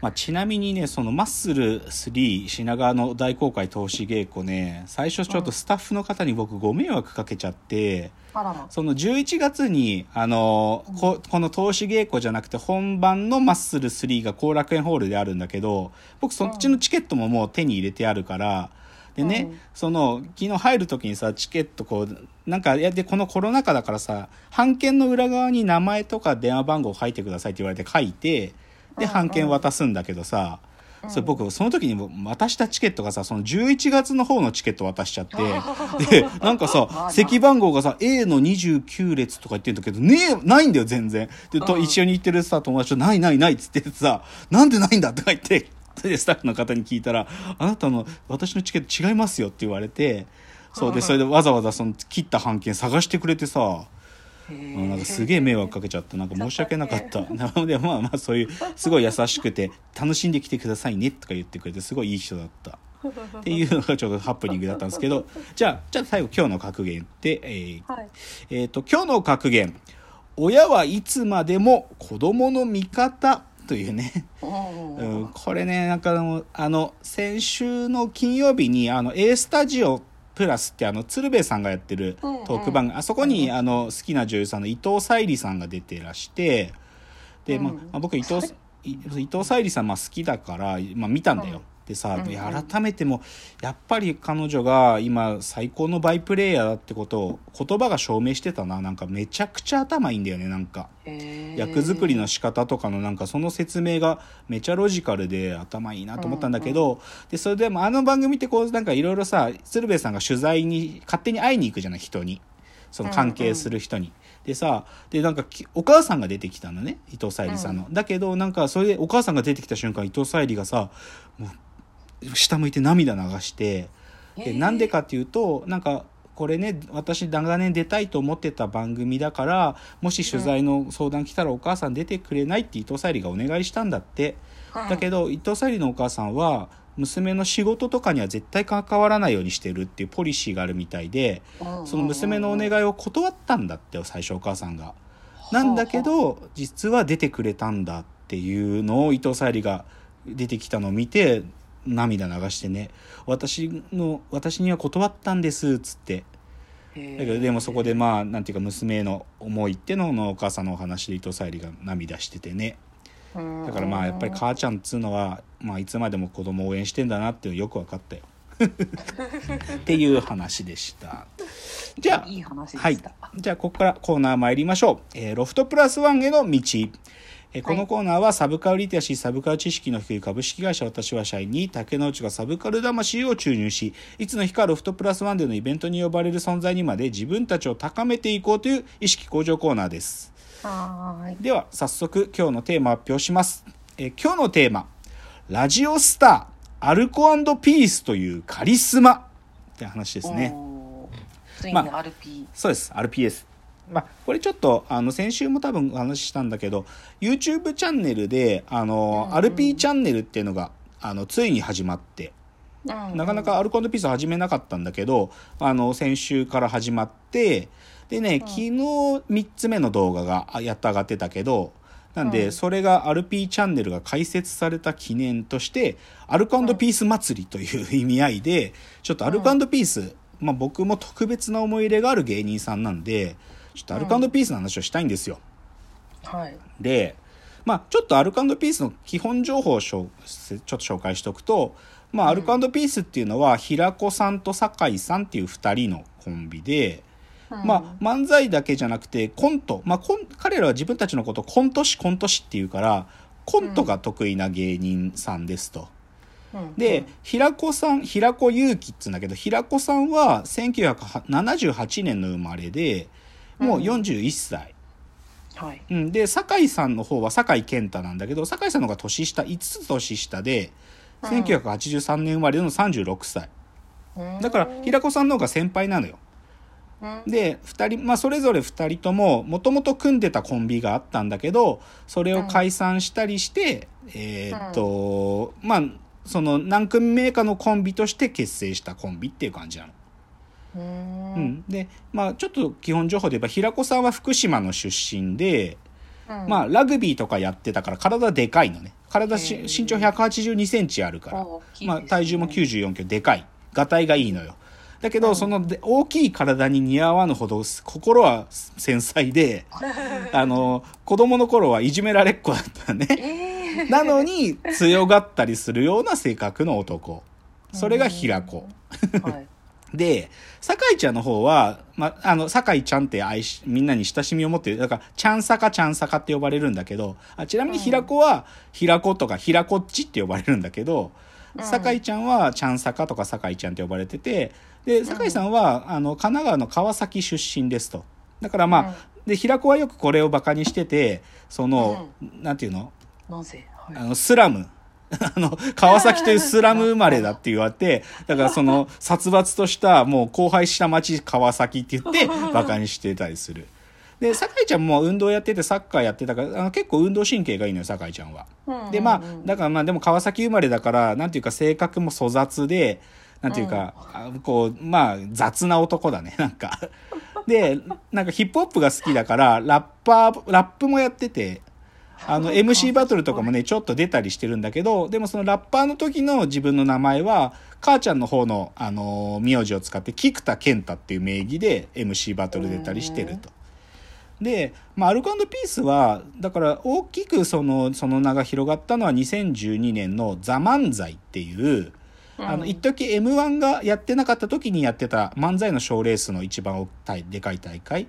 まあ、ちなみにねそのマッスル3品川の大公開投資稽古ね最初ちょっとスタッフの方に僕ご迷惑かけちゃって、その11月にあのここの投資稽古じゃなくて本番のマッスル3が後楽園ホールであるんだけど僕そっちのチケットももう手に入れてあるからでね、うん。その昨日入る時にさチケットこうなんかいやでこのコロナ禍だからさ半券の裏側に名前とか電話番号書いてくださいって言われて書いてでうん半券渡すんだけどさ、うん。それ僕その時にも渡したチケットがさその11月の方のチケット渡しちゃってでなんかさ席番号がさ A の29列とか言ってんだけどねえないんだよ全然。でとうん。一緒に行ってるさ友達と「ないないない」っつってさ「なんでないんだ?」とか言ってでスタッフの方に聞いたら「あなたの私のチケット違いますよ」って言われてそうでそれでわざわざその切った半券探してくれてさなんかすげえ迷惑かけちゃったなんか申し訳なかった。なのでまあまあそういうすごい優しくて楽しんできてくださいねとか言ってくれてすごいいい人だった。っていうのがちょっとハプニングだったんですけどじゃあじゃあ最後今日の格言って、えーはい。えーと今日の格言「親はいつまでも子供の味方」というね。うんうん、これねなんかあのあの先週の金曜日にあの A スタジオプラスってあの鶴瓶さんがやってるうんうん。トーク番組、あそこにあの好きな女優さんの伊藤沙莉さんが出てらしてで、まあ僕伊藤い伊藤沙莉さんまあ好きだから、まあ、見たんだよ。でさ、うんいや改めてもやっぱり彼女が今最高のバイプレーヤーだってことを言葉が証明してたななんかめちゃくちゃ頭いいんだよねなんか。役作りの仕方とかのなんかその説明がめちゃロジカルで頭いいなと思ったんだけど、でそれでもあの番組ってこうなんかいろいろさ鶴瓶さんが取材に勝手に会いに行くじゃない人にその関係する人に。でさでなんかきお母さんが出てきたのね伊藤沙莉さんの。だけどなんかそれでお母さんが出てきた瞬間伊藤沙莉がさもう下向いて涙流して。なんでかっていうとなんかこれね私長年出たいと思ってた番組だからもし取材の相談来たらお母さん出てくれないって伊藤沙莉がお願いしたんだって、うんだけど伊藤沙莉のお母さんは娘の仕事とかには絶対関わらないようにしてるっていうポリシーがあるみたいでその娘のお願いを断ったんだって最初お母さんが。なんだけど実は出てくれたんだっていうのを伊藤沙莉が出てきたのを見て涙流してね私の私には断ったんですっつって。だけどでもそこでまあなんていうか娘への思いってののお母さんのお話で伊藤沙莉が涙しててね。だからまあやっぱり母ちゃんっつうのは、まあ、いつまでも子供を応援してんだなっていうのよく分かったよ。っていう話でした。じゃあいい話ではい。じゃあ、ここからコーナー参りましょう。えーロフトプラスワンへの道。えーこのコーナーはサブカルリテラシー、サブカル知識の低い株式会社私は社員に竹之内がサブカル魂を注入し、いつの日かロフトプラスワンでのイベントに呼ばれる存在にまで自分たちを高めていこうという意識向上コーナーです。はーい。では、早速今日のテーマ発表します。えー今日のテーマ、ラジオスター、アルコピースというカリスマって話ですね。ま RP。そうです RPS まあこれちょっとあの先週も多分お話ししたんだけど YouTube チャンネルであの、うんうん。RP チャンネルっていうのがあのついに始まってなかなかアルコピース始めなかったんだけどあの先週から始まってでね、昨日3つ目の動画があやっと上がってたけどなんで、うん。それが RP チャンネルが開設された記念としてアルコピース祭りという意味合いでちょっとアルコピース、まあ、僕も特別な思い入れがある芸人さんなんでちょっとアルコピースの話をしたいんですよ。はい。で、まあ、ちょっとアルコピースの基本情報をちょっと紹介しておくと、まあ、アルコピースっていうのは平子さんと酒井さんっていう2人のコンビで、まあ、漫才だけじゃなくてコント、まあ、コン彼らは自分たちのことをコント師コント師っていうからコントが得意な芸人さんですと。あ、うんで、平子さん平子祐希っつうんだけど平子さんは1978年の生まれでもう41歳。はい。うん、で酒井さんの方は酒井健太なんだけど酒井さんの方が年下5つ年下でうん。1983年生まれの36歳。うん。だから平子さんの方が先輩なのよ。うん。で2人、まあ、それぞれ2人とももともと組んでたコンビがあったんだけどそれを解散したりして、えーっとまあその何組目かのコンビとして結成したコンビっていう感じなの。ううん。んでまあちょっと基本情報で言えば平子さんは福島の出身でうん。まあラグビーとかやってたから体でかいのね。体し身長1 8 2センチあるから。ね。まあ、体重も94キロでかい。がたいがいいのよ。だけど、そので大きい体に似合わぬほど心は繊細で あの子供の頃はいじめられっ子だったね。えー。なのに強がったりするような性格の男。それが平子。はいで酒井ちゃんの方は、ま、あの酒井ちゃんって愛しみんなに親しみを持ってる。だからちゃんさかちゃんさかって呼ばれるんだけどあちなみに平子は平子とか平子っちって呼ばれるんだけど、うん。酒井ちゃんはちゃんさかとか酒井ちゃんって呼ばれててで酒井さんは、あの神奈川の川崎出身ですと。だからまあ、で平子はよくこれをバカにしててその、なんていうの？はい。あのスラム あの川崎というスラム生まれだって言われてだからその殺伐としたもう荒廃した町川崎って言って バカにしてたりするで酒井ちゃんも運動やっててサッカーやってたからあの結構運動神経がいいのよ酒井ちゃんは。うんでまあうんだからまあでも川崎生まれだからなんていうか性格も粗雑でなんていうか、あこうまあ雑な男だね なんか。でなんかヒップホップが好きだからラッパーラップもやっててあの MC バトルとかもねちょっと出たりしてるんだけどでもそのラッパーの時の自分の名前は母ちゃんの方の、あの名字を使って菊田健太っていう名義で MC バトル出たりしてると。で、まあ、アルコピースはだから大きくそのその名が広がったのは2012年の「ザ漫才っていうあの一時 m 1がやってなかった時にやってた漫才の賞ーレースの一番大でかい大会。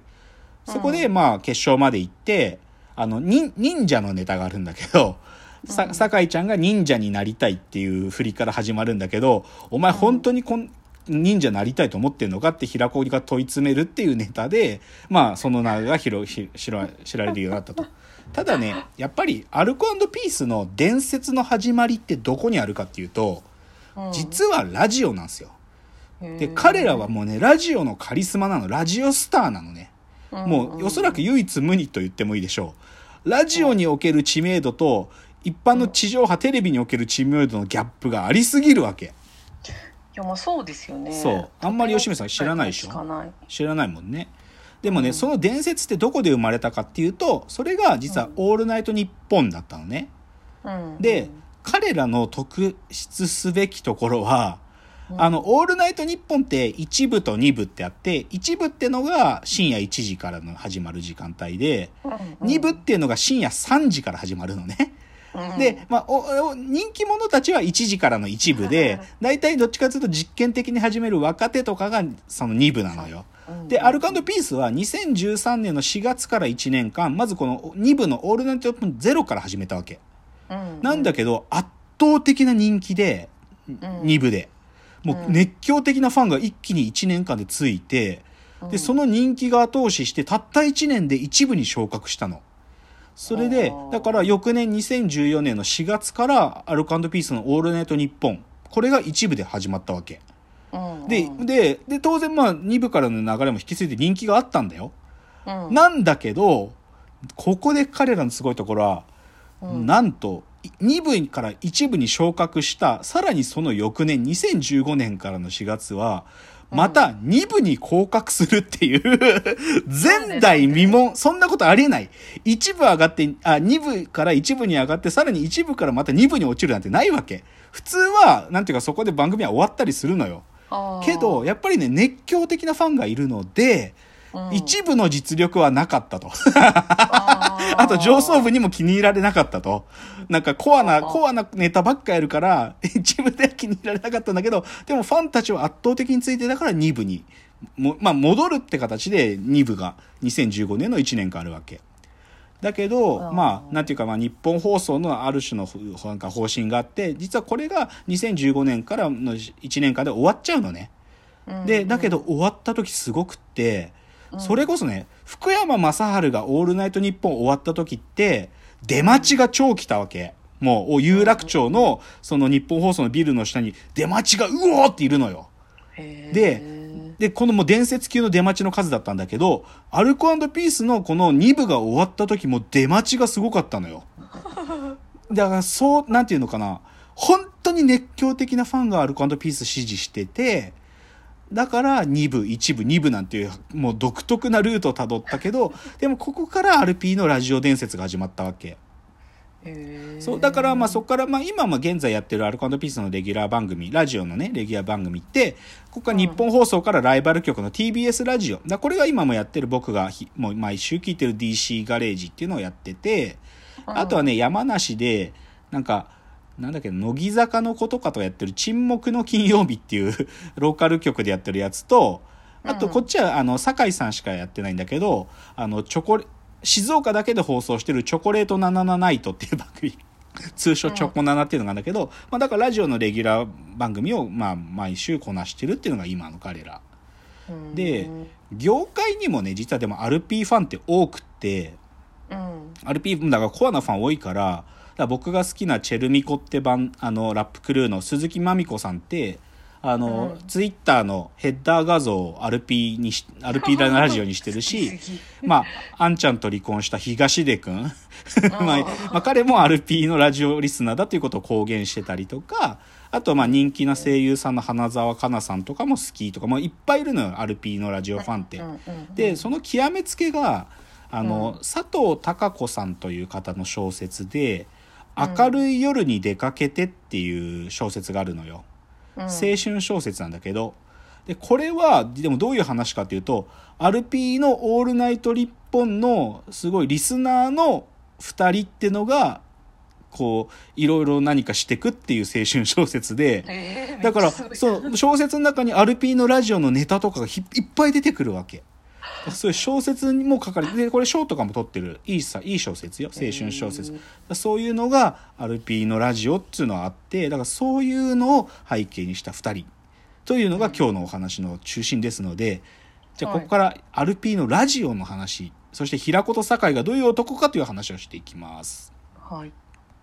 そこでまあ決勝まで行ってあの忍忍者のネタがあるんだけどさ酒井ちゃんが忍者になりたいっていう振りから始まるんだけどお前本当にこん忍者なりたいと思ってんのかって平子が問い詰めるっていうネタでまあその名が広ひ知ら知られるようになったと。ただねやっぱりアルコピースの伝説の始まりってどこにあるかっていうと実はラジオなんですよ。で彼らはもうねラジオのカリスマなのラジオスターなのね。もうおそらく唯一無二と言ってもいいでしょう。ラジオにおける知名度と一般の地上波テレビにおける知名度のギャップがありすぎるわけ。いやまあそうですよねそうあんまり吉見さん知らないでしょ？知らないもんね。でもね、その伝説ってどこで生まれたかっていうと、それが実はオールナイトニッポンだったのね。うんで、彼らの特筆すべきところは、あの、オールナイトニッポンって1部と2部ってあって、1部ってのが深夜1時からの始まる時間帯で、2部っていうのが深夜3時から始まるのね。で、まあ、おお人気者たちは1時からの一部で、大体どっちかというと実験的に始める若手とかがその2部なのよ。で、アルカンドピースは2013年の4月から1年間、まずこの2部のオールナイトニッポンゼロから始めたわけ。なんだけど、圧倒的な人気で、2部で。もう熱狂的なファンが一気に1年間でついて、で、その人気が後押しして、たった1年で一部に昇格したの。それで、だから翌年2014年の4月からアルカンドピースのオールナイトニッポン。これが一部で始まったわけ。で、で、で、当然まあ2部からの流れも引き継いで人気があったんだよ。なんだけど、ここで彼らのすごいところは、なんと、2部から1部に昇格した、さらにその翌年、2015年からの4月は、また2部に降格するっていう前代未聞、そんなことありえない。1部上がって、あ、2部から1部に上がって、さらに1部からまた2部に落ちるなんてないわけ。普通は、なんていうかそこで番組は終わったりするのよ。けど、やっぱりね、熱狂的なファンがいるので、一部の実力はなかったと。あと上層部にも気に入られなかったと。なんかコアな、コアなネタばっかやるから、一部では気に入られなかったんだけど、でもファンたちは圧倒的についてだから2部に、もまあ戻るって形で2部が2015年の1年間あるわけ。だけど、まあ、なんていうか、まあ、日本放送のある種のなんか方針があって、実はこれが2015年からの1年間で終わっちゃうのね。で、だけど終わった時すごくって、それこそね、福山雅治がオールナイトニッポン終わった時って、出待ちが超来たわけ。もう、有楽町の、その日本放送のビルの下に出待ちがうおーっているのよ。で、で、このもう伝説級の出待ちの数だったんだけど、アルコピースのこの2部が終わった時も出待ちがすごかったのよ。だからそう、なんていうのかな。本当に熱狂的なファンがアルコピース支持してて、だから2部1部2部なんていうもう独特なルートをたどったけど でもここから RP のラジオ伝説が始まったわけ。そうだからまあそこからまあ今も現在やってるアルコピースのレギュラー番組ラジオのねレギュラー番組ってここから日本放送からライバル局の TBS ラジオ。だこれが今もやってる僕がひもう毎週聞いてる DC ガレージっていうのをやっててあとはね山梨でなんかなんだっけ乃木坂の子とかとやってる沈黙の金曜日っていう ローカル局でやってるやつとあとこっちはあの酒井さんしかやってないんだけどあのチョコレ静岡だけで放送してるチョコレートナナナナイトっていう番組。通称チョコナナっていうのがあるんだけど、まあだからラジオのレギュラー番組をまあ毎週こなしてるっていうのが今の彼ら。うん。で業界にもね、実はでも RP ファンって多くって、うん、RP だからコアなファン多いから、だ僕が好きなチェルミコって番、あの、ラップクルーの鈴木まみこさんって、あの、うんツイッターのヘッダー画像を RP にし、RP ラジオにしてるし、まあ、あんちゃんと離婚した東出くん。まあ、まあ、彼も RP のラジオリスナーだということを公言してたりとか、あと、まあ、人気な声優さんの花澤香菜さんとかも好きとか、まあ、いっぱいいるのよ、RP のラジオファンって。で、その極めつけが、あの、うん佐藤孝子さんという方の小説で、明るい夜に出かけてっていう小説があるのよ。うん。青春小説なんだけど、で、これは、でもどういう話かというと、アルピーのオールナイトリッポンのすごいリスナーの二人ってのが、こう、いろいろ何かしてくっていう青春小説で、えーだから、そう、小説の中にアルピーのラジオのネタとかがひいっぱい出てくるわけ。そういう小説にも書かれて、で、これ賞とかも取ってる、いいさ、いい小説よ、青春小説。そういうのが、アルピーのラジオっていうのはあって、だからそういうのを背景にした二人。というのが今日のお話の中心ですので、じゃあここからアルピーのラジオの話、そして平子と酒井がどういう男かという話をしていきます。はい